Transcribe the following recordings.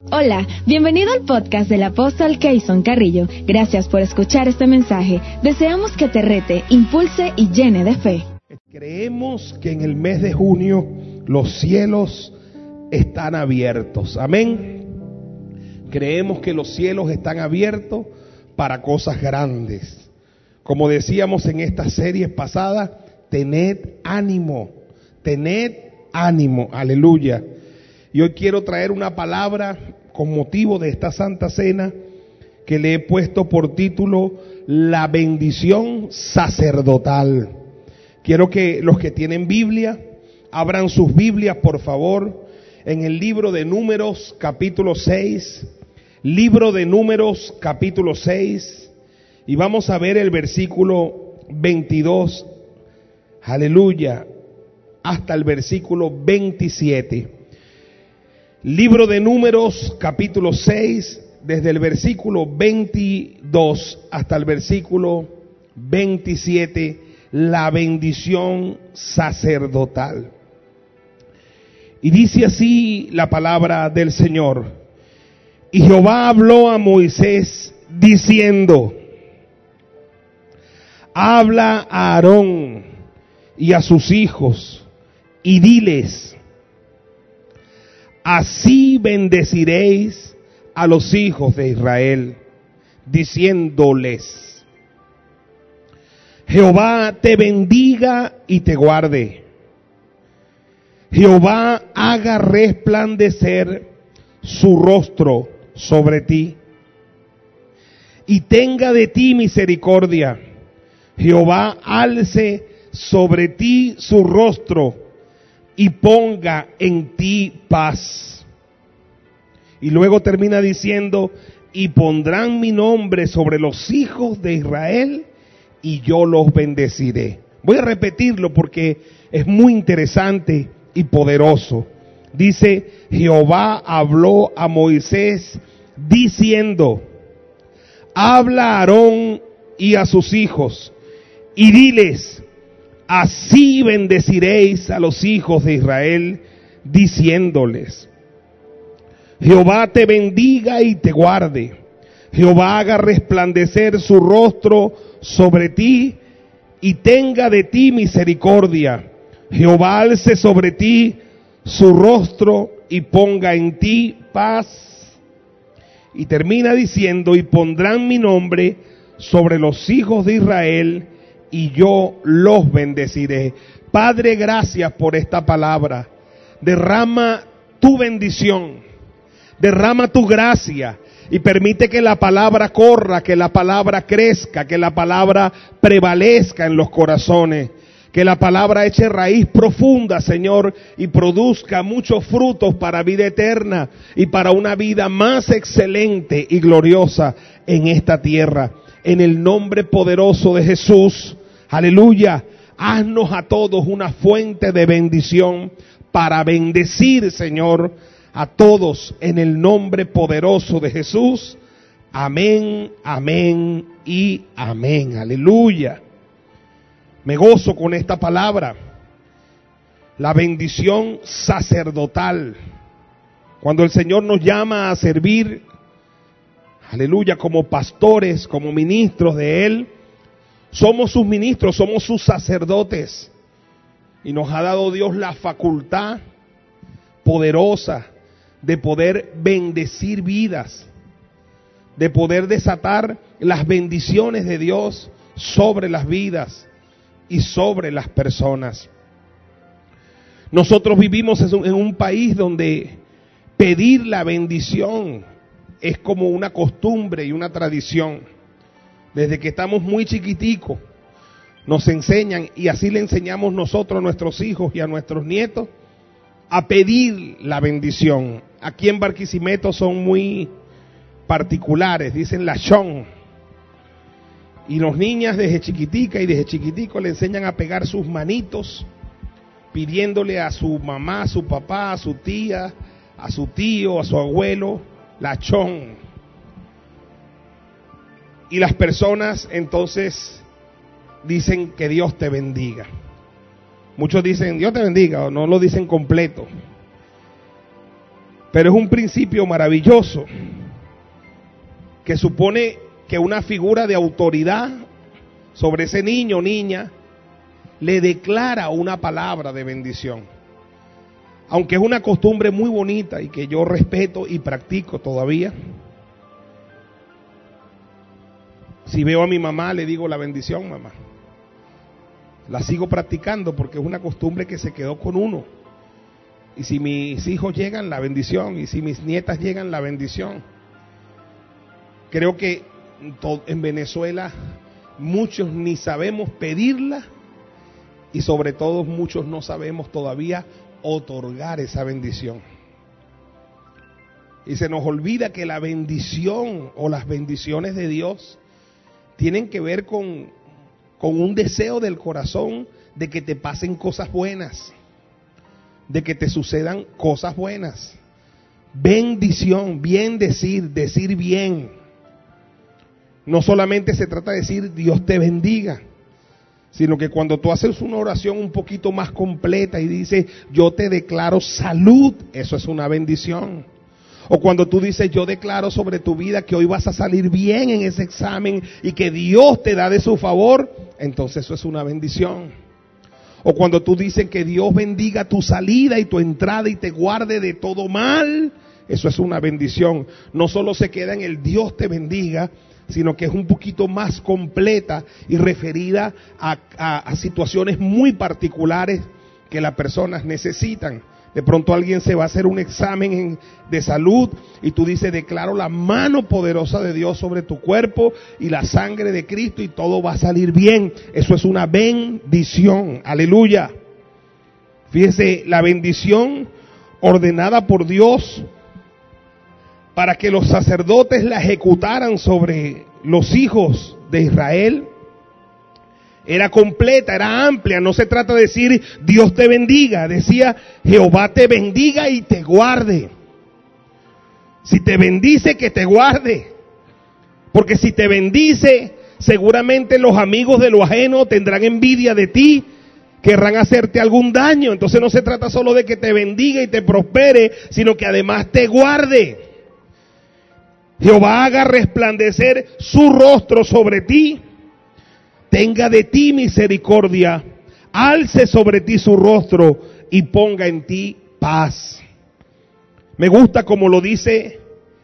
Hola, bienvenido al podcast del apóstol Keyson Carrillo. Gracias por escuchar este mensaje. Deseamos que te rete, impulse y llene de fe. Creemos que en el mes de junio los cielos están abiertos. Amén. Creemos que los cielos están abiertos para cosas grandes. Como decíamos en esta serie pasada, tened ánimo, tened ánimo, aleluya. Y hoy quiero traer una palabra con motivo de esta Santa Cena que le he puesto por título La bendición sacerdotal. Quiero que los que tienen Biblia abran sus Biblias, por favor, en el libro de Números capítulo 6. Libro de Números capítulo 6. Y vamos a ver el versículo 22. Aleluya. Hasta el versículo 27. Libro de Números, capítulo 6, desde el versículo 22 hasta el versículo 27, la bendición sacerdotal. Y dice así la palabra del Señor. Y Jehová habló a Moisés diciendo, habla a Aarón y a sus hijos y diles, Así bendeciréis a los hijos de Israel, diciéndoles, Jehová te bendiga y te guarde. Jehová haga resplandecer su rostro sobre ti y tenga de ti misericordia. Jehová alce sobre ti su rostro y ponga en ti paz. Y luego termina diciendo, y pondrán mi nombre sobre los hijos de Israel y yo los bendeciré. Voy a repetirlo porque es muy interesante y poderoso. Dice, Jehová habló a Moisés diciendo, habla a Aarón y a sus hijos y diles, Así bendeciréis a los hijos de Israel, diciéndoles, Jehová te bendiga y te guarde. Jehová haga resplandecer su rostro sobre ti y tenga de ti misericordia. Jehová alce sobre ti su rostro y ponga en ti paz. Y termina diciendo, y pondrán mi nombre sobre los hijos de Israel y yo los bendeciré. Padre, gracias por esta palabra. Derrama tu bendición, derrama tu gracia y permite que la palabra corra, que la palabra crezca, que la palabra prevalezca en los corazones. Que la palabra eche raíz profunda, Señor, y produzca muchos frutos para vida eterna y para una vida más excelente y gloriosa en esta tierra. En el nombre poderoso de Jesús. Aleluya. Haznos a todos una fuente de bendición para bendecir, Señor, a todos en el nombre poderoso de Jesús. Amén, amén y amén. Aleluya. Me gozo con esta palabra. La bendición sacerdotal. Cuando el Señor nos llama a servir, aleluya, como pastores, como ministros de Él, somos sus ministros, somos sus sacerdotes. Y nos ha dado Dios la facultad poderosa de poder bendecir vidas, de poder desatar las bendiciones de Dios sobre las vidas y sobre las personas. Nosotros vivimos en un país donde pedir la bendición es como una costumbre y una tradición desde que estamos muy chiquiticos, nos enseñan y así le enseñamos nosotros a nuestros hijos y a nuestros nietos a pedir la bendición. Aquí en Barquisimeto son muy particulares, dicen la shon. Y los niñas desde chiquitica y desde chiquitico le enseñan a pegar sus manitos, pidiéndole a su mamá, a su papá, a su tía, a su tío, a su abuelo, la chon. Y las personas entonces dicen que Dios te bendiga. Muchos dicen Dios te bendiga o no lo dicen completo. Pero es un principio maravilloso que supone que una figura de autoridad sobre ese niño o niña le declara una palabra de bendición. Aunque es una costumbre muy bonita y que yo respeto y practico todavía. Si veo a mi mamá, le digo la bendición, mamá. La sigo practicando porque es una costumbre que se quedó con uno. Y si mis hijos llegan, la bendición. Y si mis nietas llegan, la bendición. Creo que en Venezuela muchos ni sabemos pedirla y sobre todo muchos no sabemos todavía otorgar esa bendición. Y se nos olvida que la bendición o las bendiciones de Dios tienen que ver con, con un deseo del corazón de que te pasen cosas buenas, de que te sucedan cosas buenas. Bendición, bien decir, decir bien. No solamente se trata de decir Dios te bendiga, sino que cuando tú haces una oración un poquito más completa y dices yo te declaro salud, eso es una bendición. O cuando tú dices yo declaro sobre tu vida que hoy vas a salir bien en ese examen y que Dios te da de su favor, entonces eso es una bendición. O cuando tú dices que Dios bendiga tu salida y tu entrada y te guarde de todo mal, eso es una bendición. No solo se queda en el Dios te bendiga, sino que es un poquito más completa y referida a, situaciones muy particulares que las personas necesitan. De pronto alguien se va a hacer un examen de salud y tú dices, declaro la mano poderosa de Dios sobre tu cuerpo y la sangre de Cristo y todo va a salir bien. Eso es una bendición. Aleluya. Fíjese, la bendición ordenada por Dios para que los sacerdotes la ejecutaran sobre los hijos de Israel era completa, era amplia, no se trata de decir Dios te bendiga, decía Jehová te bendiga y te guarde. Si te bendice, que te guarde. Porque si te bendice, seguramente los amigos de lo ajeno tendrán envidia de ti, querrán hacerte algún daño. Entonces no se trata solo de que te bendiga y te prospere, sino que además te guarde. Jehová haga resplandecer su rostro sobre ti, tenga de ti misericordia, alce sobre ti su rostro y ponga en ti paz. Me gusta como lo dice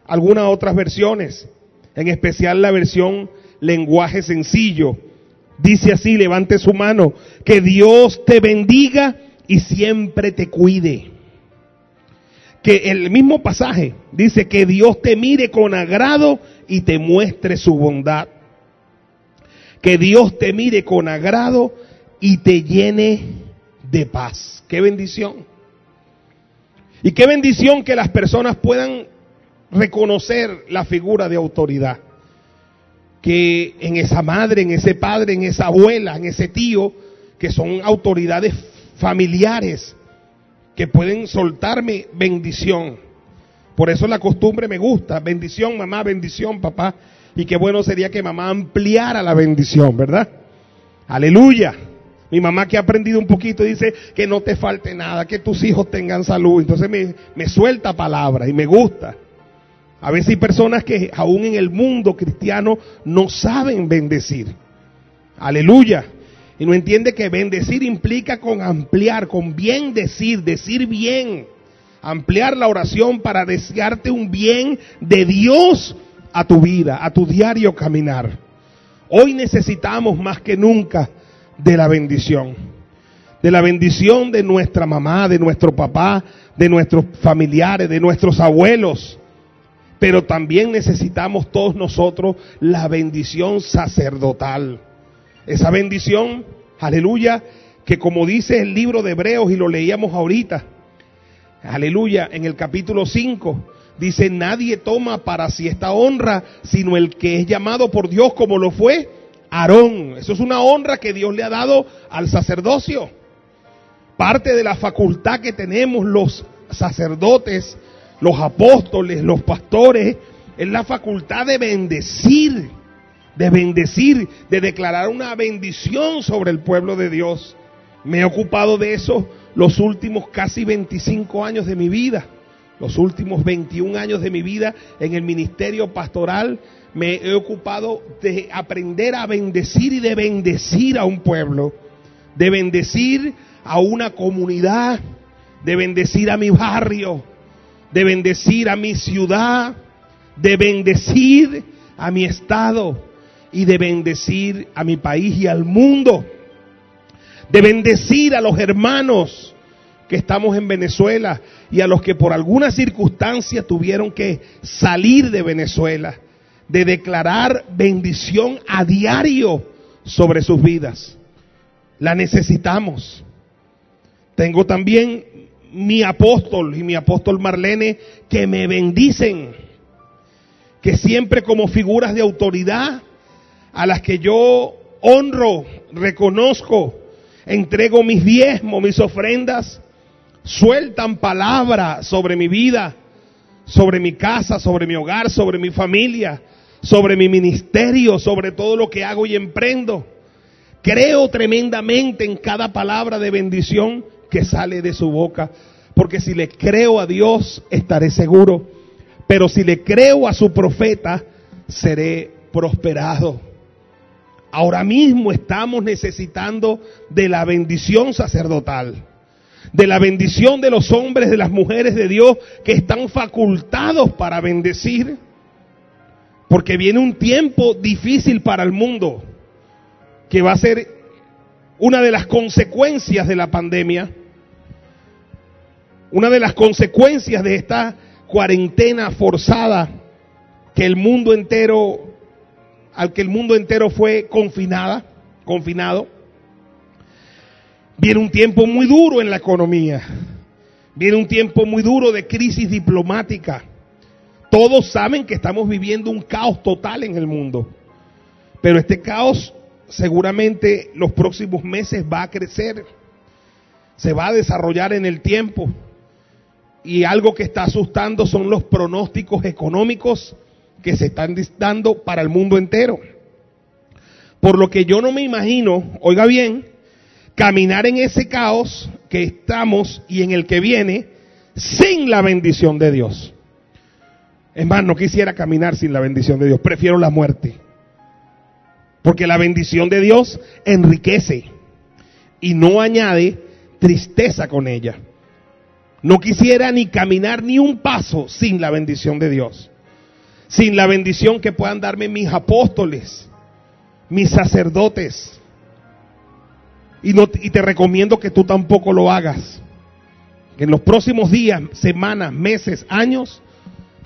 algunas otras versiones, en especial la versión lenguaje sencillo. Dice así, levante su mano, que Dios te bendiga y siempre te cuide que el mismo pasaje dice que Dios te mire con agrado y te muestre su bondad. Que Dios te mire con agrado y te llene de paz. Qué bendición. Y qué bendición que las personas puedan reconocer la figura de autoridad. Que en esa madre, en ese padre, en esa abuela, en ese tío, que son autoridades familiares, que pueden soltarme bendición. Por eso la costumbre me gusta. Bendición, mamá, bendición, papá. Y qué bueno sería que mamá ampliara la bendición, ¿verdad? Aleluya. Mi mamá que ha aprendido un poquito dice que no te falte nada, que tus hijos tengan salud. Entonces me, me suelta palabra y me gusta. A veces hay personas que aún en el mundo cristiano no saben bendecir. Aleluya. Y no entiende que bendecir implica con ampliar, con bien decir, decir bien. Ampliar la oración para desearte un bien de Dios a tu vida, a tu diario caminar. Hoy necesitamos más que nunca de la bendición. De la bendición de nuestra mamá, de nuestro papá, de nuestros familiares, de nuestros abuelos. Pero también necesitamos todos nosotros la bendición sacerdotal esa bendición, aleluya, que como dice el libro de Hebreos y lo leíamos ahorita, aleluya, en el capítulo 5, dice, nadie toma para sí esta honra, sino el que es llamado por Dios como lo fue Aarón. Eso es una honra que Dios le ha dado al sacerdocio. Parte de la facultad que tenemos los sacerdotes, los apóstoles, los pastores, es la facultad de bendecir de bendecir, de declarar una bendición sobre el pueblo de Dios. Me he ocupado de eso los últimos casi 25 años de mi vida, Los últimos 21 años de mi vida en el ministerio pastoral me he ocupado de aprender a bendecir y de bendecir a un pueblo, de bendecir a una comunidad, de bendecir a mi barrio, de bendecir a mi ciudad, de bendecir a mi estado y de bendecir a mi país y al mundo, de bendecir a los hermanos que estamos en Venezuela y a los que por alguna circunstancia tuvieron que salir de Venezuela, de declarar bendición a diario sobre sus vidas. La necesitamos. Tengo también mi apóstol y mi apóstol Marlene que me bendicen, que siempre como figuras de autoridad a las que yo honro, reconozco, entrego mis diezmos, mis ofrendas, sueltan palabra sobre mi vida, sobre mi casa, sobre mi hogar, sobre mi familia, sobre mi ministerio, sobre todo lo que hago y emprendo. Creo tremendamente en cada palabra de bendición que sale de su boca, porque si le creo a Dios estaré seguro, pero si le creo a su profeta seré prosperado. Ahora mismo estamos necesitando de la bendición sacerdotal de la bendición de los hombres, de las mujeres de Dios que están facultados para bendecir. Porque viene un tiempo difícil para el mundo, que va a ser una de las consecuencias de la pandemia, una de las consecuencias de esta cuarentena forzada que el mundo entero, al que el mundo entero fue confinada, confinado. Viene un tiempo muy duro en la economía. Viene un tiempo muy duro de crisis diplomática. Todos saben que estamos viviendo un caos total en el mundo. Pero este caos seguramente los próximos meses va a crecer. Se va a desarrollar en el tiempo. Y algo que está asustando son los pronósticos económicos que se están dando para el mundo entero. Por lo que yo no me imagino, oiga bien, caminar en ese caos que estamos y en el que viene sin la bendición de Dios. Es más, no quisiera caminar sin la bendición de Dios, prefiero la muerte. Porque la bendición de Dios enriquece y no añade tristeza con ella. No quisiera ni caminar ni un paso sin la bendición de Dios. Sin la bendición que puedan darme mis apóstoles, mis sacerdotes, y, no, te recomiendo que tú tampoco lo hagas. Que en los próximos días, semanas, meses, años,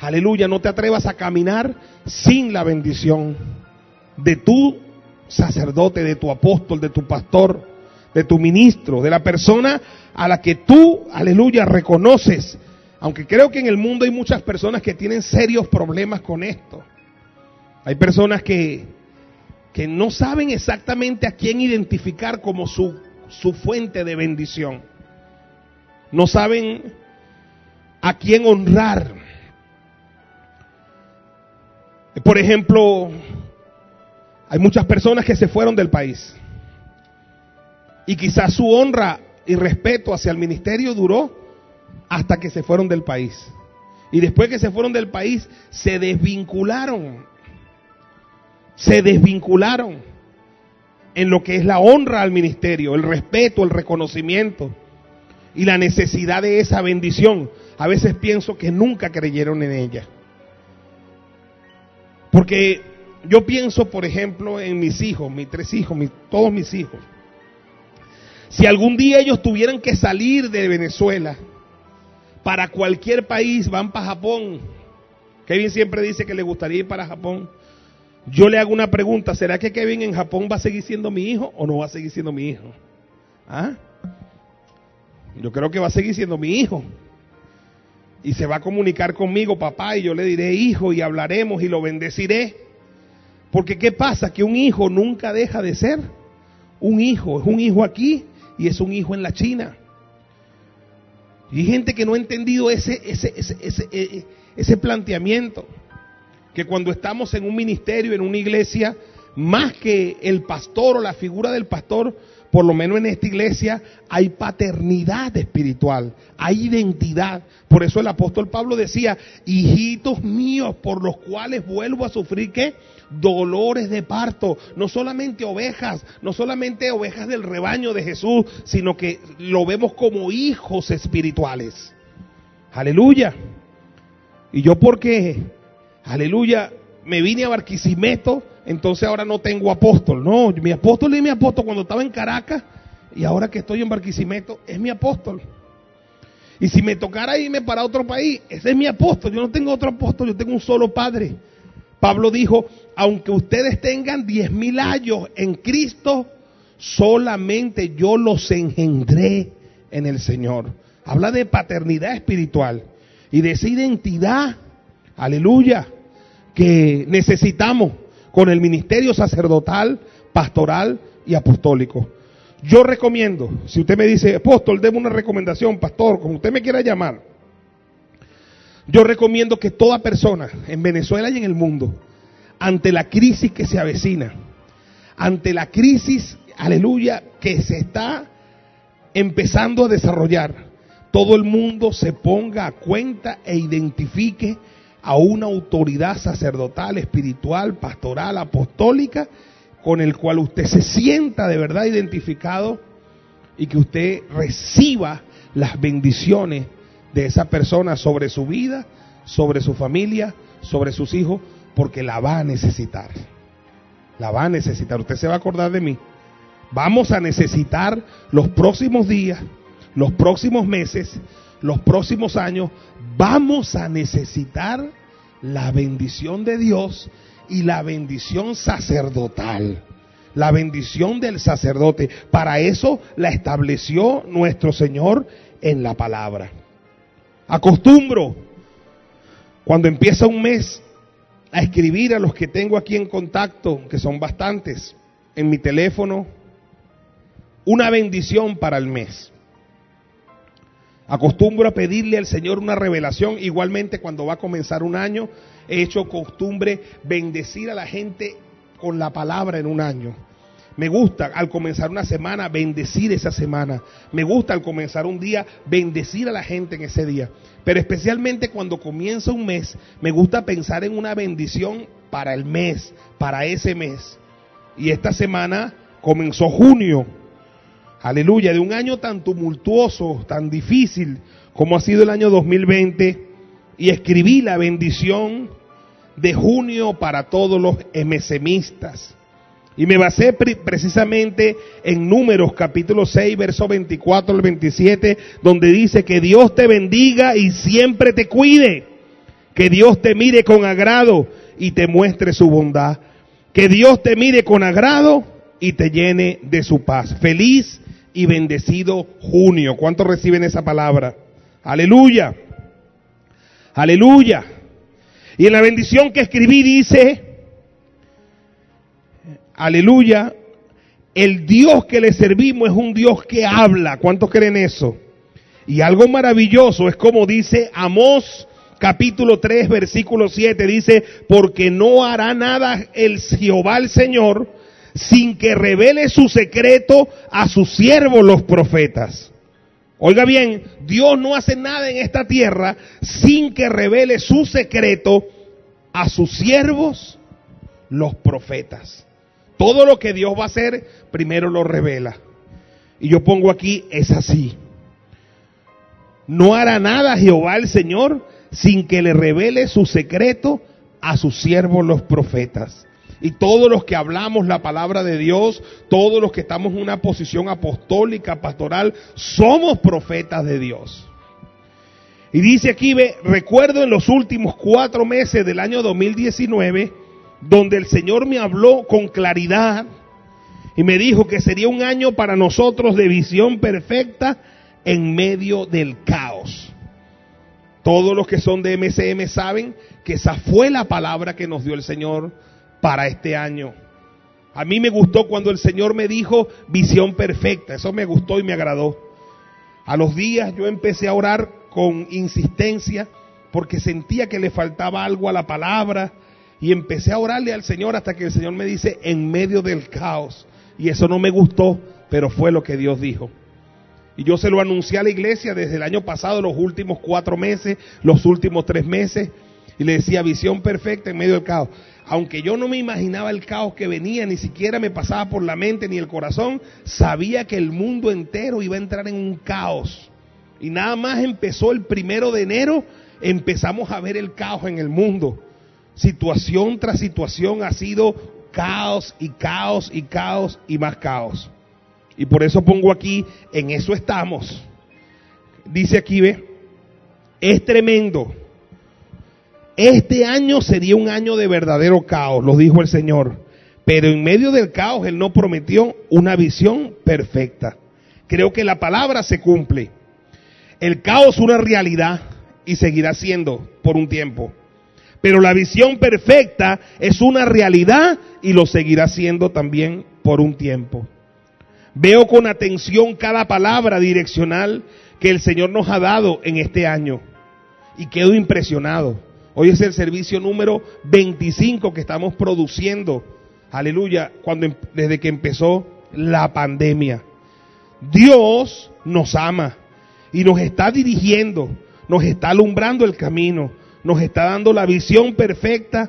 aleluya, no te atrevas a caminar sin la bendición de tu sacerdote, de tu apóstol, de tu pastor, de tu ministro, de la persona a la que tú, aleluya, reconoces. Aunque creo que en el mundo hay muchas personas que tienen serios problemas con esto. Hay personas que que no saben exactamente a quién identificar como su, su fuente de bendición. No saben a quién honrar. Por ejemplo, hay muchas personas que se fueron del país. Y quizás su honra y respeto hacia el ministerio duró hasta que se fueron del país. Y después que se fueron del país, se desvincularon se desvincularon en lo que es la honra al ministerio, el respeto, el reconocimiento y la necesidad de esa bendición. A veces pienso que nunca creyeron en ella. Porque yo pienso, por ejemplo, en mis hijos, mis tres hijos, todos mis hijos. Si algún día ellos tuvieran que salir de Venezuela para cualquier país, van para Japón. Kevin siempre dice que le gustaría ir para Japón. Yo le hago una pregunta, ¿será que Kevin en Japón va a seguir siendo mi hijo o no va a seguir siendo mi hijo? ¿Ah? Yo creo que va a seguir siendo mi hijo. Y se va a comunicar conmigo, papá, y yo le diré hijo y hablaremos y lo bendeciré. Porque ¿qué pasa? Que un hijo nunca deja de ser un hijo. Es un hijo aquí y es un hijo en la China. Y gente que no ha entendido ese, ese, ese, ese, eh, ese planteamiento. Que cuando estamos en un ministerio, en una iglesia, más que el pastor o la figura del pastor, por lo menos en esta iglesia, hay paternidad espiritual, hay identidad. Por eso el apóstol Pablo decía, hijitos míos, por los cuales vuelvo a sufrir qué? Dolores de parto. No solamente ovejas, no solamente ovejas del rebaño de Jesús, sino que lo vemos como hijos espirituales. Aleluya. Y yo porque, aleluya, me vine a Barquisimeto, entonces ahora no tengo apóstol. No, mi apóstol es mi apóstol cuando estaba en Caracas y ahora que estoy en Barquisimeto es mi apóstol. Y si me tocara irme para otro país, ese es mi apóstol. Yo no tengo otro apóstol, yo tengo un solo padre. Pablo dijo, aunque ustedes tengan diez mil años en Cristo, solamente yo los engendré en el Señor. Habla de paternidad espiritual y de esa identidad, aleluya, que necesitamos con el ministerio sacerdotal, pastoral y apostólico. Yo recomiendo, si usted me dice, apóstol, deme una recomendación, pastor, como usted me quiera llamar, yo recomiendo que toda persona en Venezuela y en el mundo, ante la crisis que se avecina, ante la crisis, aleluya, que se está empezando a desarrollar, todo el mundo se ponga a cuenta e identifique a una autoridad sacerdotal, espiritual, pastoral, apostólica, con el cual usted se sienta de verdad identificado y que usted reciba las bendiciones de esa persona sobre su vida, sobre su familia, sobre sus hijos, porque la va a necesitar. La va a necesitar. Usted se va a acordar de mí. Vamos a necesitar los próximos días, los próximos meses, los próximos años, vamos a necesitar la bendición de Dios y la bendición sacerdotal. La bendición del sacerdote. Para eso la estableció nuestro Señor en la palabra. Acostumbro, cuando empieza un mes, a escribir a los que tengo aquí en contacto, que son bastantes, en mi teléfono, una bendición para el mes. Acostumbro a pedirle al Señor una revelación, igualmente cuando va a comenzar un año, he hecho costumbre bendecir a la gente con la palabra en un año. Me gusta al comenzar una semana bendecir esa semana. Me gusta al comenzar un día bendecir a la gente en ese día. Pero especialmente cuando comienza un mes, me gusta pensar en una bendición para el mes, para ese mes. Y esta semana comenzó junio aleluya, de un año tan tumultuoso, tan difícil como ha sido el año 2020, y escribí la bendición de junio para todos los emesemistas. Y me basé precisamente en Números capítulo 6, verso 24 al 27, donde dice que Dios te bendiga y siempre te cuide, que Dios te mire con agrado y te muestre su bondad, que Dios te mire con agrado y te llene de su paz. Feliz y bendecido junio. ¿Cuántos reciben esa palabra? Aleluya. Aleluya. Y en la bendición que escribí dice, aleluya, el Dios que le servimos es un Dios que habla. ¿Cuántos creen eso? Y algo maravilloso es como dice Amós capítulo 3 versículo 7, dice, porque no hará nada el Jehová el Señor sin que revele su secreto a sus siervos los profetas. Oiga bien, Dios no hace nada en esta tierra sin que revele su secreto a sus siervos los profetas. Todo lo que Dios va a hacer, primero lo revela. Y yo pongo aquí, es así. No hará nada Jehová el Señor sin que le revele su secreto a sus siervos los profetas. Y todos los que hablamos la palabra de Dios, todos los que estamos en una posición apostólica, pastoral, somos profetas de Dios. Y dice aquí, ve, recuerdo en los últimos cuatro meses del año 2019, donde el Señor me habló con claridad y me dijo que sería un año para nosotros de visión perfecta en medio del caos. Todos los que son de MCM saben que esa fue la palabra que nos dio el Señor para este año. A mí me gustó cuando el Señor me dijo visión perfecta. Eso me gustó y me agradó. A los días yo empecé a orar con insistencia porque sentía que le faltaba algo a la palabra y empecé a orarle al Señor hasta que el Señor me dice en medio del caos. Y eso no me gustó pero fue lo que Dios dijo. Y yo se lo anuncié a la iglesia desde el año pasado, los últimos cuatro meses, los últimos tres meses, y le decía visión perfecta en medio del caos. Aunque yo no me imaginaba el caos que venía, ni siquiera me pasaba por la mente ni el corazón, sabía que el mundo entero iba a entrar en un caos. Y nada más empezó el primero de enero, empezamos a ver el caos en el mundo. Situación tras situación ha sido caos y caos y caos y más caos. Y por eso pongo aquí, en eso estamos. Dice aquí, ve, es tremendo. Este año sería un año de verdadero caos, lo dijo el Señor. Pero en medio del caos Él no prometió una visión perfecta. Creo que la palabra se cumple. El caos es una realidad y seguirá siendo por un tiempo. Pero la visión perfecta es una realidad y lo seguirá siendo también por un tiempo. Veo con atención cada palabra direccional que el Señor nos ha dado en este año y quedo impresionado. Hoy es el servicio número 25 que estamos produciendo. Aleluya, cuando em, desde que empezó la pandemia. Dios nos ama y nos está dirigiendo, nos está alumbrando el camino, nos está dando la visión perfecta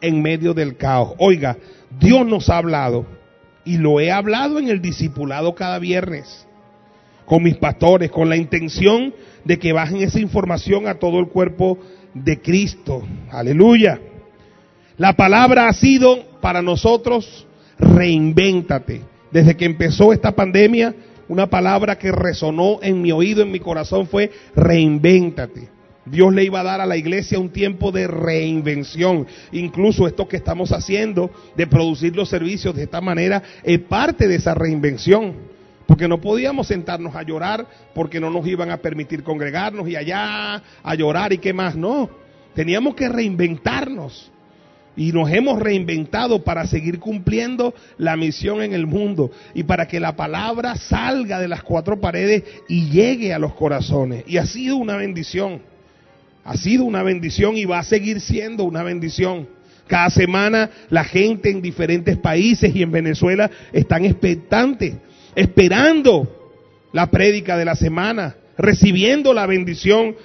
en medio del caos. Oiga, Dios nos ha hablado y lo he hablado en el discipulado cada viernes con mis pastores, con la intención de que bajen esa información a todo el cuerpo de Cristo. Aleluya. La palabra ha sido para nosotros reinvéntate. Desde que empezó esta pandemia, una palabra que resonó en mi oído, en mi corazón fue reinvéntate. Dios le iba a dar a la iglesia un tiempo de reinvención. Incluso esto que estamos haciendo, de producir los servicios de esta manera, es parte de esa reinvención. Porque no podíamos sentarnos a llorar porque no nos iban a permitir congregarnos y allá a llorar y qué más. No, teníamos que reinventarnos. Y nos hemos reinventado para seguir cumpliendo la misión en el mundo y para que la palabra salga de las cuatro paredes y llegue a los corazones. Y ha sido una bendición. Ha sido una bendición y va a seguir siendo una bendición. Cada semana la gente en diferentes países y en Venezuela están expectantes, esperando la prédica de la semana, recibiendo la bendición,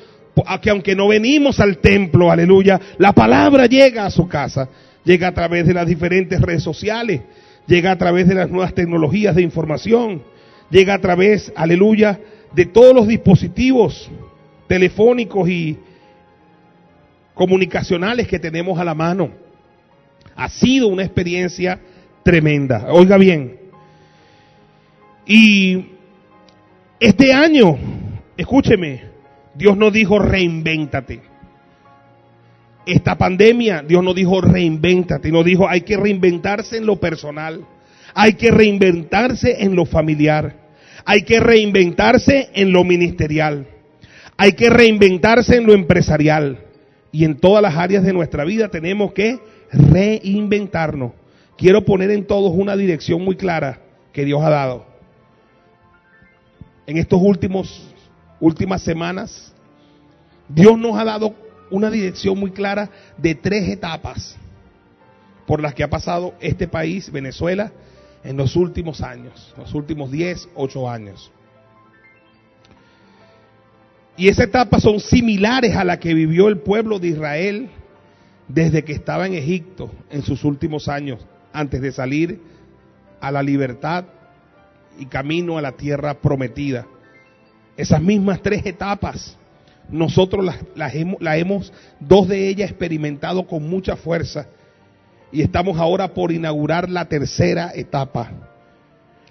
que aunque no venimos al templo, aleluya, la palabra llega a su casa, llega a través de las diferentes redes sociales, llega a través de las nuevas tecnologías de información, llega a través, aleluya, de todos los dispositivos telefónicos y comunicacionales que tenemos a la mano. Ha sido una experiencia tremenda. Oiga bien. Y este año, escúcheme, Dios nos dijo reinvéntate. Esta pandemia, Dios nos dijo reinvéntate. Nos dijo hay que reinventarse en lo personal. Hay que reinventarse en lo familiar. Hay que reinventarse en lo ministerial. Hay que reinventarse en lo empresarial y en todas las áreas de nuestra vida tenemos que reinventarnos. Quiero poner en todos una dirección muy clara que Dios ha dado. En estos últimos últimas semanas Dios nos ha dado una dirección muy clara de tres etapas por las que ha pasado este país, Venezuela, en los últimos años, los últimos 10, 8 años. Y esa etapa son similares a la que vivió el pueblo de Israel desde que estaba en Egipto en sus últimos años, antes de salir a la libertad y camino a la tierra prometida. Esas mismas tres etapas, nosotros las, hemos, hemos, dos de ellas experimentado con mucha fuerza y estamos ahora por inaugurar la tercera etapa.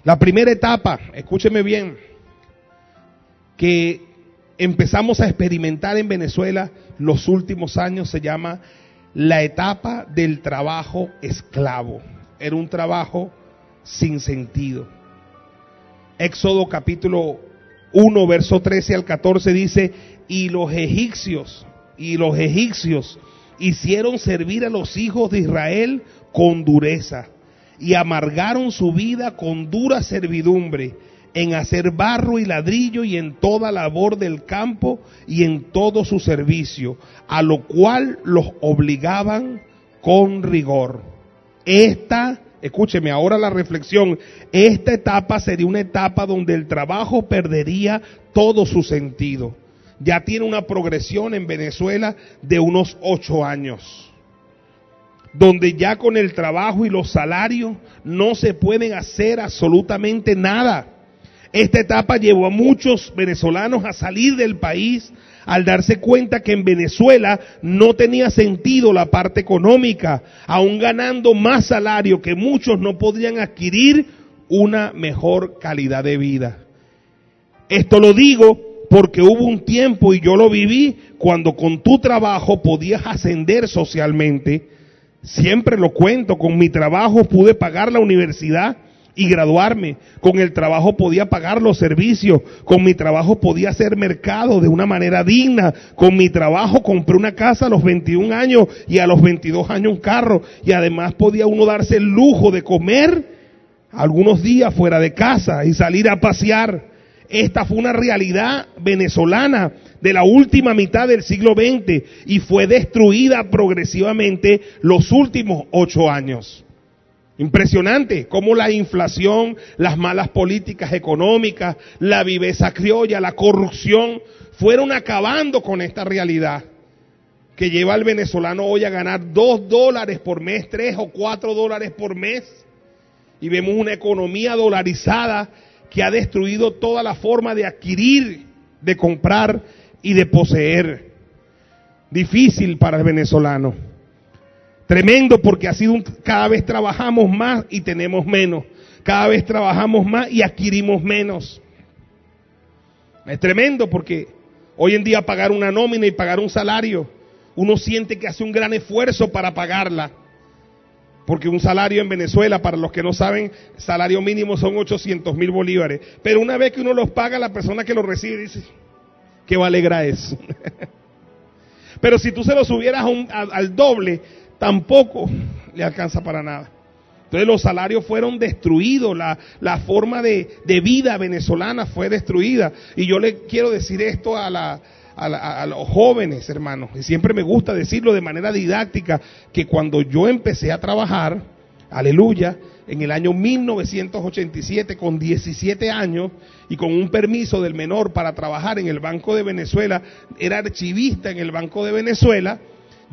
La primera etapa, escúcheme bien, que empezamos a experimentar en Venezuela los últimos años se llama la etapa del trabajo esclavo. Era un trabajo sin sentido. Éxodo capítulo 1, verso 13 al 14 dice, y los egipcios, y los egipcios hicieron servir a los hijos de Israel con dureza, y amargaron su vida con dura servidumbre en hacer barro y ladrillo y en toda labor del campo y en todo su servicio, a lo cual los obligaban con rigor. Esta escúcheme, ahora la reflexión, esta etapa sería una etapa donde el trabajo perdería todo su sentido. Ya tiene una progresión en Venezuela de unos ocho años, donde ya con el trabajo y los salarios no se pueden hacer absolutamente nada. Esta etapa llevó a muchos venezolanos a salir del país al darse cuenta que en Venezuela no tenía sentido la parte económica, aún ganando más salario que muchos no podían adquirir una mejor calidad de vida. Esto lo digo porque hubo un tiempo y yo lo viví cuando con tu trabajo podías ascender socialmente. Siempre lo cuento, con mi trabajo pude pagar la universidad y graduarme. Con el trabajo podía pagar los servicios, con mi trabajo podía hacer mercado de una manera digna, con mi trabajo compré una casa a los 21 años y a los 22 años un carro y además podía uno darse el lujo de comer algunos días fuera de casa y salir a pasear. Esta fue una realidad venezolana de la última mitad del siglo XX y fue destruida progresivamente los últimos ocho años. Impresionante cómo la inflación, las malas políticas económicas, la viveza criolla, la corrupción, fueron acabando con esta realidad que lleva al venezolano hoy a ganar dos dólares por mes, tres o cuatro dólares por mes. Y vemos una economía dolarizada que ha destruido toda la forma de adquirir, de comprar y de poseer. Difícil para el venezolano. Tremendo porque ha sido un, cada vez trabajamos más y tenemos menos. Cada vez trabajamos más y adquirimos menos. Es tremendo porque hoy en día pagar una nómina y pagar un salario, uno siente que hace un gran esfuerzo para pagarla. Porque un salario en Venezuela, para los que no saben, salario mínimo son 800 mil bolívares. Pero una vez que uno los paga, la persona que lo recibe dice, ¿qué va a eso? Pero si tú se lo subieras al doble, tampoco le alcanza para nada. Entonces los salarios fueron destruidos, la, la forma de, de, vida venezolana fue destruida. Y yo le quiero decir esto a, la, a, a, los jóvenes, hermanos, y siempre me gusta decirlo de manera didáctica, que cuando yo empecé a trabajar, aleluya, en el año 1987 con 17 años y con un permiso del menor para trabajar en el Banco de Venezuela, era archivista en el Banco de Venezuela,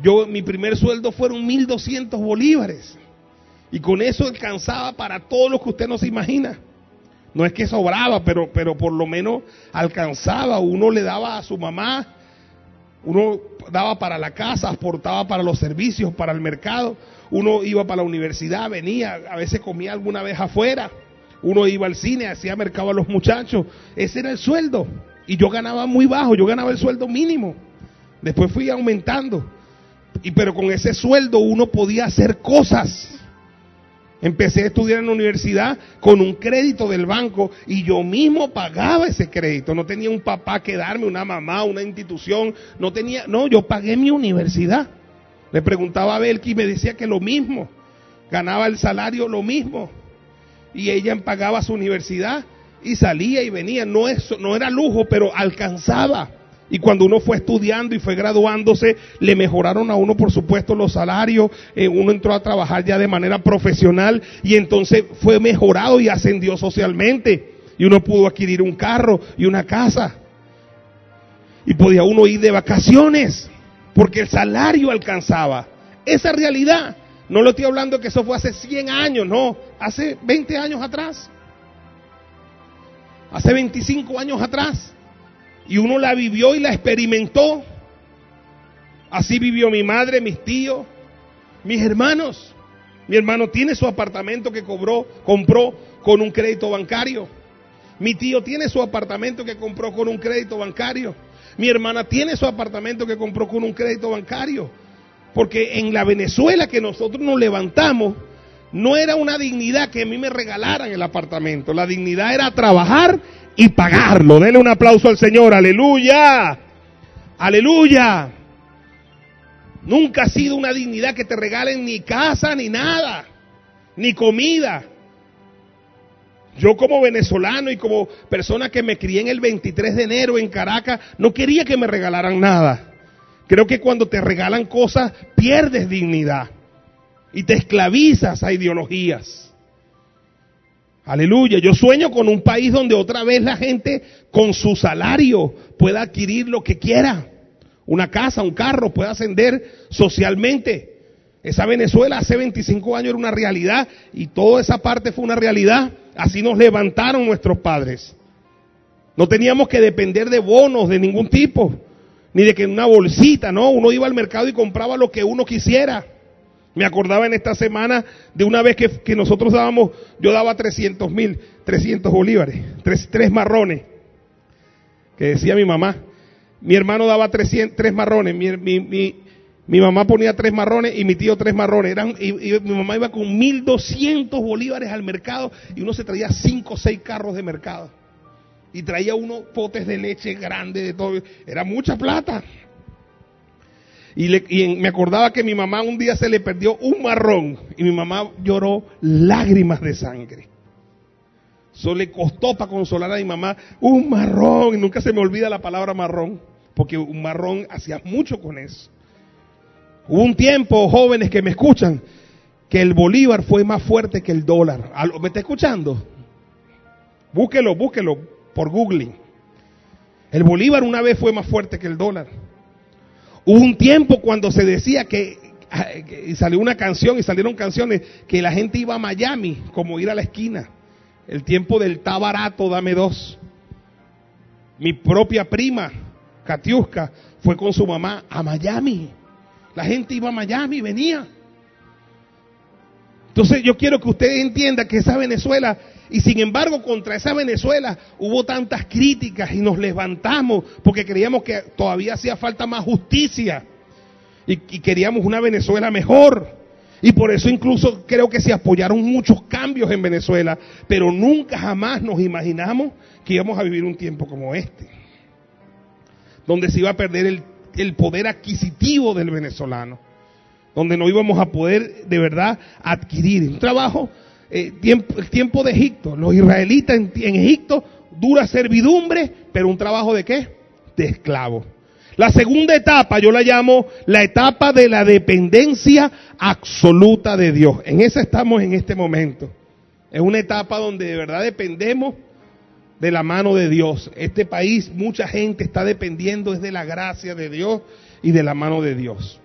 yo, mi primer sueldo fueron 1200 bolívares. Y con eso alcanzaba para todo lo que usted no se imagina. No es que sobraba, pero, pero por lo menos alcanzaba. Uno le daba a su mamá, uno daba para la casa, aportaba para los servicios, para el mercado. Uno iba para la universidad, venía, a veces comía alguna vez afuera. Uno iba al cine, hacía mercado a los muchachos. Ese era el sueldo. Y yo ganaba muy bajo, yo ganaba el sueldo mínimo. Después fui aumentando. Y pero con ese sueldo uno podía hacer cosas. Empecé a estudiar en la universidad con un crédito del banco y yo mismo pagaba ese crédito. No tenía un papá que darme, una mamá, una institución. No tenía, no, yo pagué mi universidad. Le preguntaba a Belki y me decía que lo mismo. Ganaba el salario lo mismo. Y ella pagaba su universidad y salía y venía. No, es, no era lujo, pero alcanzaba. Y cuando uno fue estudiando y fue graduándose, le mejoraron a uno, por supuesto, los salarios. Eh, uno entró a trabajar ya de manera profesional y entonces fue mejorado y ascendió socialmente. Y uno pudo adquirir un carro y una casa. Y podía uno ir de vacaciones porque el salario alcanzaba. Esa realidad. No lo estoy hablando que eso fue hace 100 años, no, hace 20 años atrás. Hace 25 años atrás y uno la vivió y la experimentó. Así vivió mi madre, mis tíos, mis hermanos. Mi hermano tiene su apartamento que cobró, compró con un crédito bancario. Mi tío tiene su apartamento que compró con un crédito bancario. Mi hermana tiene su apartamento que compró con un crédito bancario. Porque en la Venezuela que nosotros nos levantamos, no era una dignidad que a mí me regalaran el apartamento. La dignidad era trabajar y pagarlo. Denle un aplauso al Señor, aleluya, aleluya. Nunca ha sido una dignidad que te regalen ni casa ni nada, ni comida. Yo como venezolano y como persona que me crié en el 23 de enero en Caracas, no quería que me regalaran nada. Creo que cuando te regalan cosas pierdes dignidad. Y te esclavizas a ideologías. Aleluya, yo sueño con un país donde otra vez la gente con su salario pueda adquirir lo que quiera. Una casa, un carro, pueda ascender socialmente. Esa Venezuela hace 25 años era una realidad y toda esa parte fue una realidad. Así nos levantaron nuestros padres. No teníamos que depender de bonos de ningún tipo, ni de que una bolsita, no. Uno iba al mercado y compraba lo que uno quisiera. Me acordaba en esta semana de una vez que, nosotros dábamos, yo daba 300 mil, 300 bolívares, tres, tres, marrones, que decía mi mamá. Mi hermano daba 300, tres marrones, mi, mi, mi, mamá ponía tres marrones y mi tío tres marrones. Eran, y, mi mamá iba con 1200 bolívares al mercado y uno se traía cinco o seis carros de mercado. Y traía unos potes de leche grandes de todo. Era mucha plata. Y, me acordaba que mi mamá un día se le perdió un marrón y mi mamá lloró lágrimas de sangre. Eso le costó para consolar a mi mamá un marrón y nunca se me olvida la palabra marrón, porque un marrón hacía mucho con eso. Hubo un tiempo, jóvenes que me escuchan, que el bolívar fue más fuerte que el dólar. ¿Me está escuchando? Búsquelo, búsquelo por googling. El bolívar una vez fue más fuerte que el dólar. Hubo un tiempo cuando se decía que, y salió una canción y salieron canciones que la gente iba a Miami, como ir a la esquina. El tiempo del está barato, dame dos. Mi propia prima, Katiuska, fue con su mamá a Miami. La gente iba a Miami, venía. Entonces yo quiero que usted entienda que esa Venezuela y sin embargo, contra esa Venezuela hubo tantas críticas y nos levantamos porque creíamos que todavía hacía falta más justicia y, queríamos una Venezuela mejor. Y por eso incluso creo que se apoyaron muchos cambios en Venezuela, pero nunca jamás nos imaginamos que íbamos a vivir un tiempo como este, donde se iba a perder el, el poder adquisitivo del venezolano, donde no íbamos a poder de verdad adquirir un trabajo eh, el tiempo de Egipto. Los israelitas en, Egipto dura servidumbre, pero un trabajo de qué? De esclavo. La segunda etapa yo la llamo la etapa de la dependencia absoluta de Dios. En esa estamos en este momento. Es una etapa donde de verdad dependemos de la mano de Dios. Este país, mucha gente está dependiendo es de la gracia de Dios y de la mano de Dios.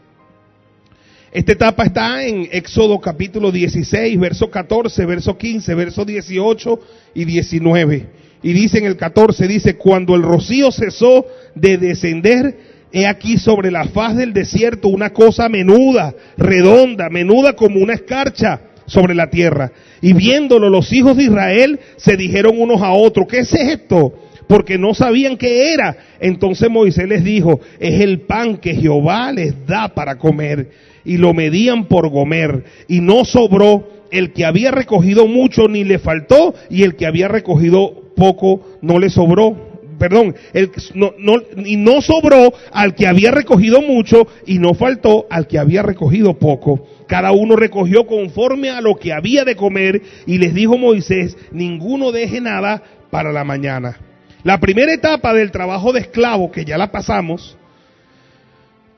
Esta etapa está en Éxodo capítulo 16, verso 14, verso 15, verso 18 y 19. Y dice en el 14, dice, cuando el rocío cesó de descender, he aquí sobre la faz del desierto una cosa menuda, redonda, menuda como una escarcha sobre la tierra. Y viéndolo los hijos de Israel se dijeron unos a otros, ¿qué es esto? Porque no sabían qué era. Entonces Moisés les dijo, es el pan que Jehová les da para comer y lo medían por Gomer, y no sobró el que había recogido mucho ni le faltó, y el que había recogido poco no le sobró. Perdón, el, no, y no sobró al que había recogido mucho y no faltó al que había recogido poco. Cada uno recogió conforme a lo que había de comer y les dijo Moisés, ninguno deje nada para la mañana. La primera etapa del trabajo de esclavo, que ya la pasamos,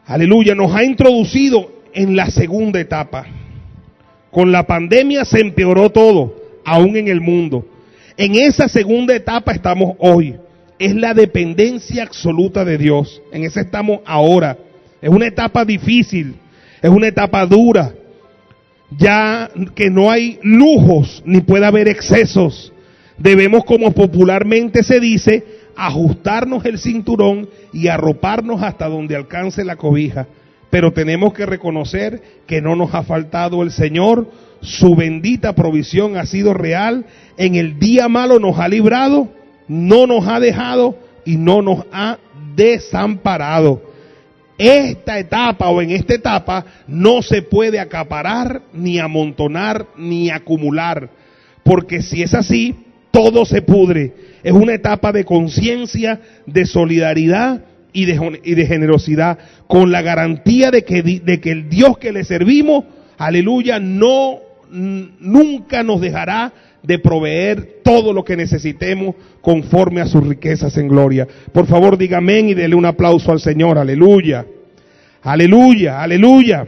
aleluya, nos ha introducido en la segunda etapa. Con la pandemia se empeoró todo, aún en el mundo. En esa segunda etapa estamos hoy. Es la dependencia absoluta de Dios. En esa estamos ahora. Es una etapa difícil, es una etapa dura. Ya que no hay lujos ni puede haber excesos. Debemos, como popularmente se dice, ajustarnos el cinturón y arroparnos hasta donde alcance la cobija. Pero tenemos que reconocer que no nos ha faltado el Señor, su bendita provisión ha sido real, en el día malo nos ha librado, no nos ha dejado y no nos ha desamparado. Esta etapa o en esta etapa no se puede acaparar, ni amontonar, ni acumular, porque si es así, todo se pudre. Es una etapa de conciencia, de solidaridad y de, generosidad, con la garantía de que, de que el Dios que le servimos, aleluya, no, nunca nos dejará de proveer todo lo que necesitemos conforme a sus riquezas en gloria. Por favor, diga amén y dele un aplauso al Señor, aleluya, aleluya, aleluya.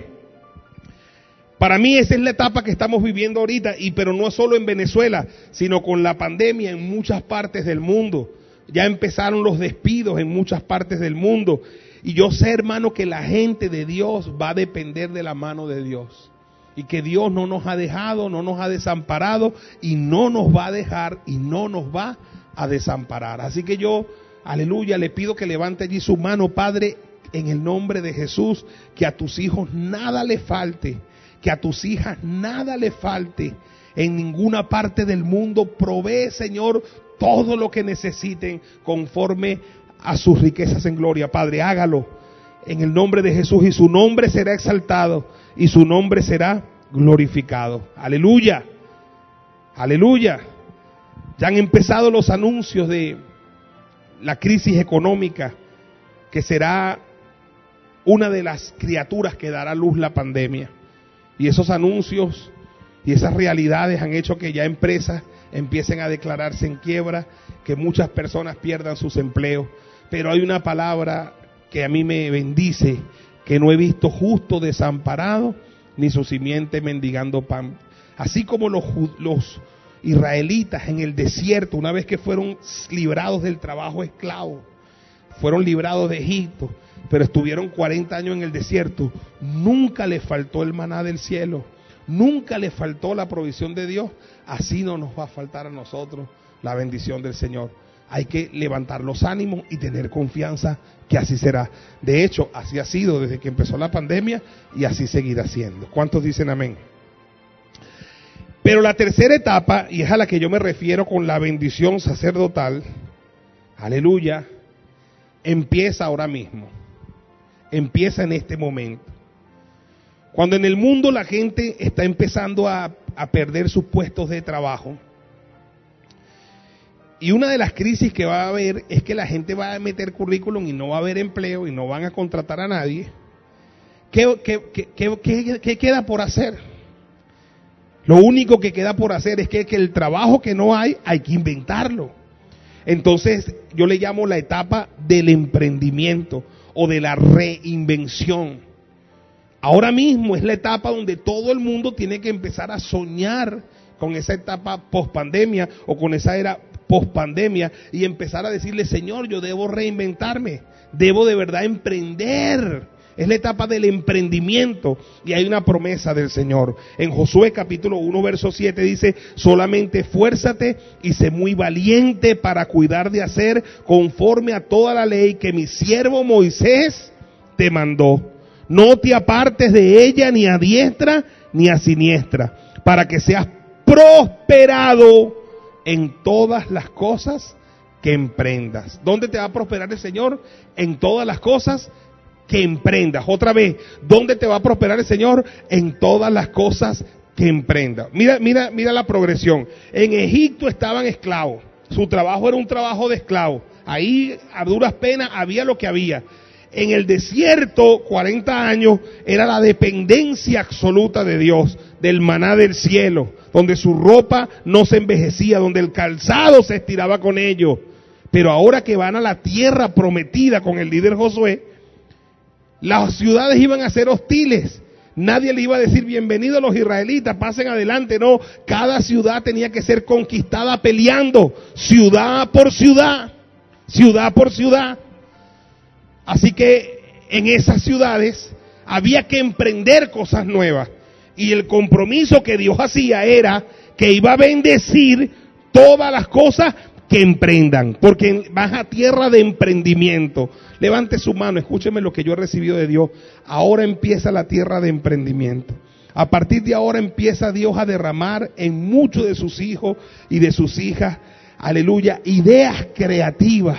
Para mí esa es la etapa que estamos viviendo ahorita, y pero no solo en Venezuela, sino con la pandemia en muchas partes del mundo. Ya empezaron los despidos en muchas partes del mundo. Y yo sé, hermano, que la gente de Dios va a depender de la mano de Dios. Y que Dios no nos ha dejado, no nos ha desamparado y no nos va a dejar y no nos va a desamparar. Así que yo, aleluya, le pido que levante allí su mano, Padre, en el nombre de Jesús, que a tus hijos nada le falte, que a tus hijas nada le falte. En ninguna parte del mundo provee, Señor, todo lo que necesiten conforme a sus riquezas en gloria. Padre, hágalo en el nombre de Jesús y su nombre será exaltado y su nombre será glorificado. Aleluya. Aleluya. Ya han empezado los anuncios de la crisis económica que será una de las criaturas que dará luz la pandemia. Y esos anuncios y esas realidades han hecho que ya empresas empiecen a declararse en quiebra, que muchas personas pierdan sus empleos. Pero hay una palabra que a mí me bendice, que no he visto justo desamparado, ni su simiente mendigando pan. Así como los, los israelitas en el desierto, una vez que fueron librados del trabajo esclavo, fueron librados de Egipto, pero estuvieron 40 años en el desierto, nunca les faltó el maná del cielo, nunca les faltó la provisión de Dios, así no nos va a faltar a nosotros la bendición del Señor hay que levantar los ánimos y tener confianza que así será. De hecho, así ha sido desde que empezó la pandemia y así seguirá siendo. ¿Cuántos dicen amén? Pero la tercera etapa, y es a la que yo me refiero con la bendición sacerdotal, aleluya, empieza ahora mismo. Empieza en este momento. Cuando en el mundo la gente está empezando a, perder sus puestos de trabajo, y una de las crisis que va a haber es que la gente va a meter currículum y no va a haber empleo y no van a contratar a nadie. ¿Qué, queda por hacer? Lo único que queda por hacer es que el trabajo que no hay hay que inventarlo. Entonces yo le llamo la etapa del emprendimiento o de la reinvención. Ahora mismo es la etapa donde todo el mundo tiene que empezar a soñar con esa etapa post pandemia o con esa era post pandemia y empezar a decirle, Señor, yo debo reinventarme, debo de verdad emprender. Es la etapa del emprendimiento y hay una promesa del Señor. En Josué capítulo 1 verso 7 dice, solamente fuérzate y sé muy valiente para cuidar de hacer conforme a toda la ley que mi siervo Moisés te mandó. No te apartes de ella ni a diestra ni a siniestra, para que seas prosperado en todas las cosas que emprendas. ¿Dónde te va a prosperar el Señor? En todas las cosas que emprendas. Otra vez, ¿dónde te va a prosperar el Señor? En todas las cosas que emprendas. Mira, mira, mira la progresión. En Egipto estaban esclavos. Su trabajo era un trabajo de esclavo. Ahí a duras penas había lo que había. En el desierto, 40 años, era la dependencia absoluta de Dios, del maná del cielo, donde su ropa no se envejecía, donde el calzado se estiraba con ellos. Pero ahora que van a la tierra prometida con el líder Josué, las ciudades iban a ser hostiles. Nadie le iba a decir bienvenido a los israelitas, pasen adelante. No, cada ciudad tenía que ser conquistada peleando, ciudad por ciudad, ciudad por ciudad. Así que en esas ciudades había que emprender cosas nuevas. Y el compromiso que Dios hacía era que iba a bendecir todas las cosas que emprendan, porque vas a tierra de emprendimiento. Levante su mano, escúcheme lo que yo he recibido de Dios. Ahora empieza la tierra de emprendimiento. A partir de ahora empieza Dios a derramar en muchos de sus hijos y de sus hijas, aleluya, ideas creativas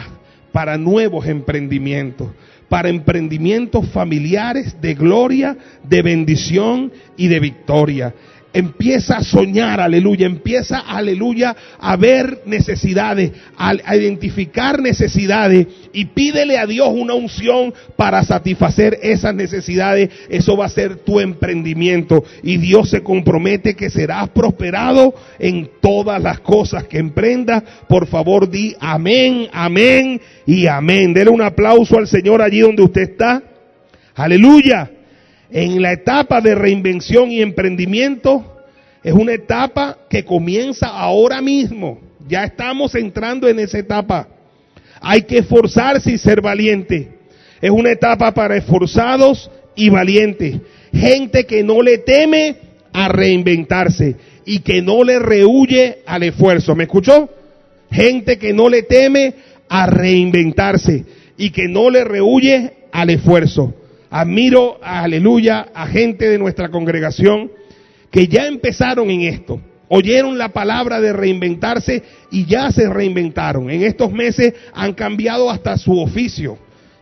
para nuevos emprendimientos, para emprendimientos familiares de gloria, de bendición y de victoria empieza a soñar, aleluya, empieza, aleluya, a ver necesidades, a, identificar necesidades y pídele a Dios una unción para satisfacer esas necesidades. Eso va a ser tu emprendimiento y Dios se compromete que serás prosperado en todas las cosas que emprendas. Por favor, di amén, amén y amén. Dele un aplauso al Señor allí donde usted está. Aleluya. En la etapa de reinvención y emprendimiento, es una etapa que comienza ahora mismo. Ya estamos entrando en esa etapa. Hay que esforzarse y ser valiente. Es una etapa para esforzados y valientes. Gente que no le teme a reinventarse y que no le rehuye al esfuerzo. ¿Me escuchó? Gente que no le teme a reinventarse y que no le rehuye al esfuerzo. Admiro, aleluya, a gente de nuestra congregación que ya empezaron en esto. Oyeron la palabra de reinventarse y ya se reinventaron. En estos meses han cambiado hasta su oficio.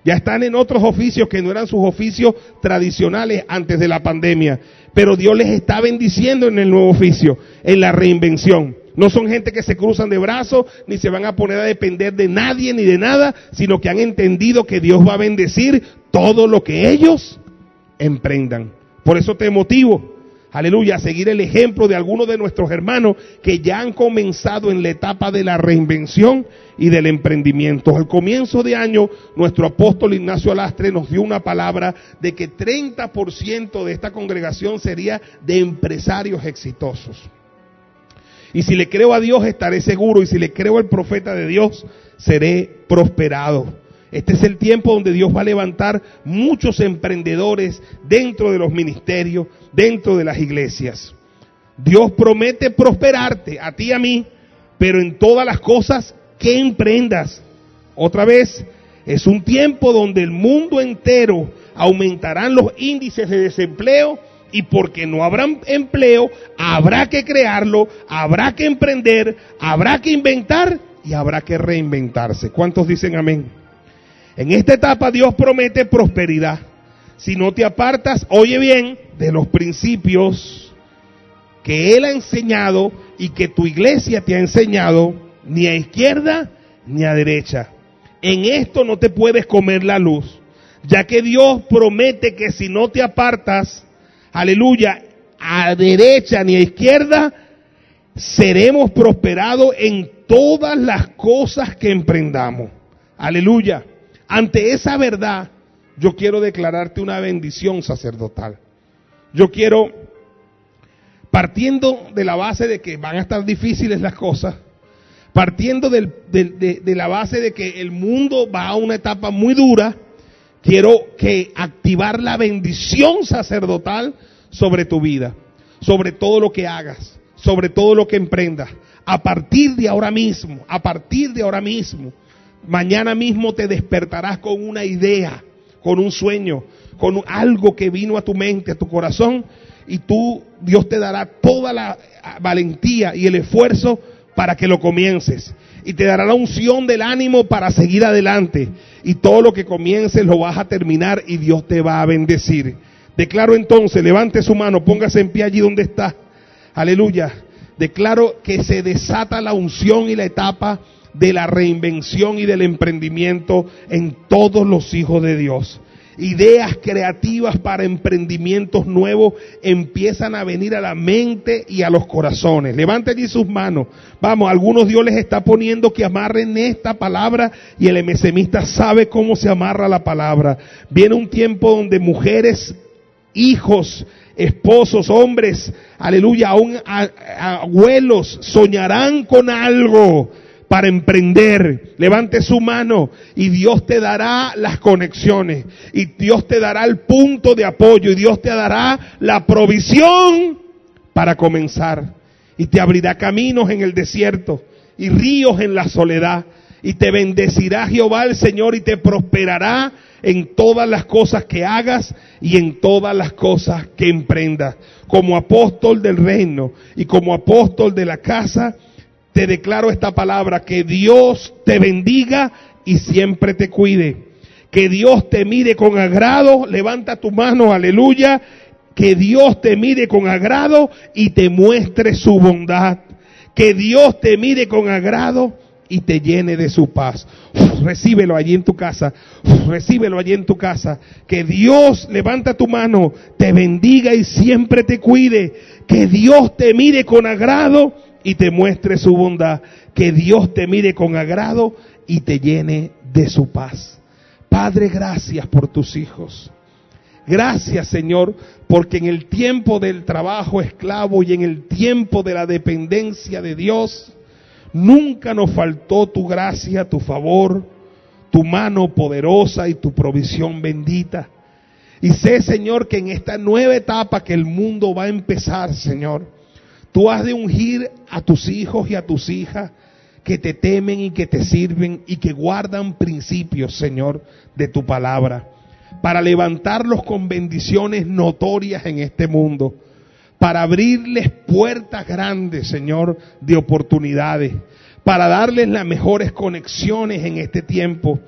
Ya están en otros oficios que no eran sus oficios tradicionales antes de la pandemia. Pero Dios les está bendiciendo en el nuevo oficio, en la reinvención. No son gente que se cruzan de brazos, ni se van a poner a depender de nadie ni de nada, sino que han entendido que Dios va a bendecir todo lo que ellos emprendan. Por eso te motivo, aleluya, a seguir el ejemplo de algunos de nuestros hermanos que ya han comenzado en la etapa de la reinvención y del emprendimiento. Al comienzo de año, nuestro apóstol Ignacio Alastre nos dio una palabra de que 30% de esta congregación sería de empresarios exitosos. Y si le creo a Dios estaré seguro y si le creo al profeta de Dios seré prosperado. Este es el tiempo donde Dios va a levantar muchos emprendedores dentro de los ministerios, dentro de las iglesias. Dios promete prosperarte a ti y a mí, pero en todas las cosas que emprendas. Otra vez, es un tiempo donde el mundo entero aumentarán los índices de desempleo y porque no habrá empleo, habrá que crearlo, habrá que emprender, habrá que inventar y habrá que reinventarse. ¿Cuántos dicen amén? En esta etapa Dios promete prosperidad. Si no te apartas, oye bien, de los principios que Él ha enseñado y que tu iglesia te ha enseñado, ni a izquierda ni a derecha. En esto no te puedes comer la luz, ya que Dios promete que si no te apartas, aleluya, a derecha ni a izquierda, seremos prosperados en todas las cosas que emprendamos. Aleluya. Ante esa verdad, yo quiero declararte una bendición sacerdotal. Yo quiero, partiendo de la base de que van a estar difíciles las cosas, partiendo de, de, la base de que el mundo va a una etapa muy dura, quiero que activar la bendición sacerdotal sobre tu vida, sobre todo lo que hagas, sobre todo lo que emprendas. A partir de ahora mismo, a partir de ahora mismo, mañana mismo te despertarás con una idea, con un sueño, con algo que vino a tu mente, a tu corazón, y tú, Dios te dará toda la valentía y el esfuerzo para que lo comiences. Y te dará la unción del ánimo para seguir adelante. Y todo lo que comiences lo vas a terminar y Dios te va a bendecir. Declaro entonces, levante su mano, póngase en pie allí donde está. Aleluya. Declaro que se desata la unción y la etapa de la reinvención y del emprendimiento en todos los hijos de Dios. Ideas creativas para emprendimientos nuevos empiezan a venir a la mente y a los corazones. Levante allí sus manos. Vamos, algunos Dios les está poniendo que amarren esta palabra y el MSMista sabe cómo se amarra la palabra. Viene un tiempo donde mujeres hijos, esposos, hombres, aleluya, aún abuelos soñarán con algo para emprender. Levante su mano y Dios te dará las conexiones y Dios te dará el punto de apoyo y Dios te dará la provisión para comenzar y te abrirá caminos en el desierto y ríos en la soledad y te bendecirá Jehová el Señor y te prosperará en todas las cosas que hagas y en todas las cosas que emprendas. Como apóstol del reino y como apóstol de la casa, te declaro esta palabra, que Dios te bendiga y siempre te cuide. Que Dios te mire con agrado, levanta tu mano, aleluya. Que Dios te mire con agrado y te muestre su bondad. Que Dios te mire con agrado y te llene de su paz. recíbelo allí en tu casa. recíbelo allí en tu casa. Que Dios levanta tu mano, te bendiga y siempre te cuide. Que Dios te mire con agrado y te muestre su bondad. Que Dios te mire con agrado y te llene de su paz. Padre, gracias por tus hijos. Gracias, Señor, porque en el tiempo del trabajo esclavo y en el tiempo de la dependencia de Dios, nunca nos faltó tu gracia, tu favor, tu mano poderosa y tu provisión bendita. Y sé, Señor, que en esta nueva etapa que el mundo va a empezar, Señor, tú has de ungir a tus hijos y a tus hijas que te temen y que te sirven y que guardan principios, Señor, de tu palabra para levantarlos con bendiciones notorias en este mundo, para abrirles puertas grandes, Señor, de oportunidades, para darles las mejores conexiones en este tiempo,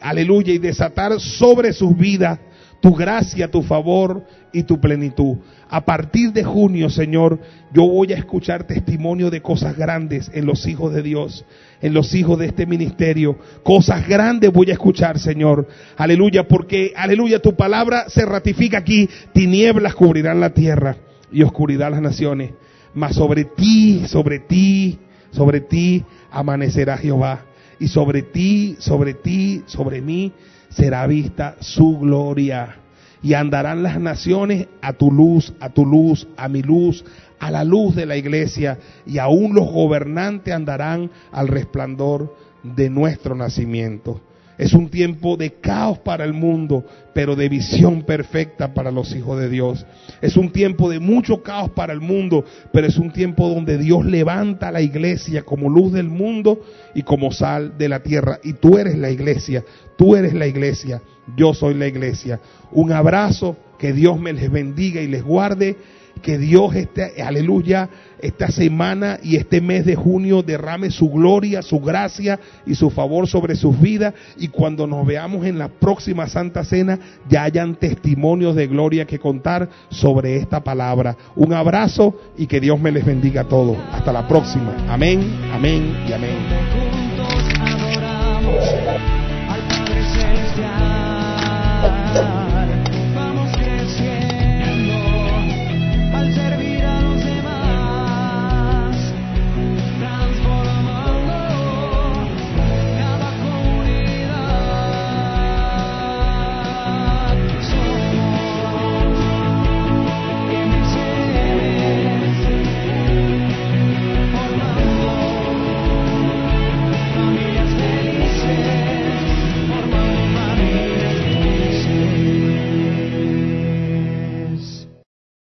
aleluya, y desatar sobre sus vidas tu gracia, tu favor y tu plenitud. A partir de junio, Señor, yo voy a escuchar testimonio de cosas grandes en los hijos de Dios, en los hijos de este ministerio. Cosas grandes voy a escuchar, Señor. Aleluya, porque, aleluya, tu palabra se ratifica aquí. Tinieblas cubrirán la tierra y oscuridad las naciones. Mas sobre ti, sobre ti, sobre ti amanecerá Jehová. Y sobre ti, sobre ti, sobre mí será vista su gloria. Y andarán las naciones a tu luz, a tu luz, a mi luz, a la luz de la iglesia. Y aún los gobernantes andarán al resplandor de nuestro nacimiento. Es un tiempo de caos para el mundo, pero de visión perfecta para los hijos de Dios. Es un tiempo de mucho caos para el mundo, pero es un tiempo donde Dios levanta la iglesia como luz del mundo y como sal de la tierra. Y tú eres la iglesia, tú eres la iglesia, yo soy la iglesia. Un abrazo, que Dios me les bendiga y les guarde que Dios, este, aleluya, esta semana y este mes de junio derrame su gloria, su gracia y su favor sobre sus vidas y cuando nos veamos en la próxima Santa Cena ya hayan testimonios de gloria que contar sobre esta palabra. Un abrazo y que Dios me les bendiga a todos. Hasta la próxima. Amén, amén y amén.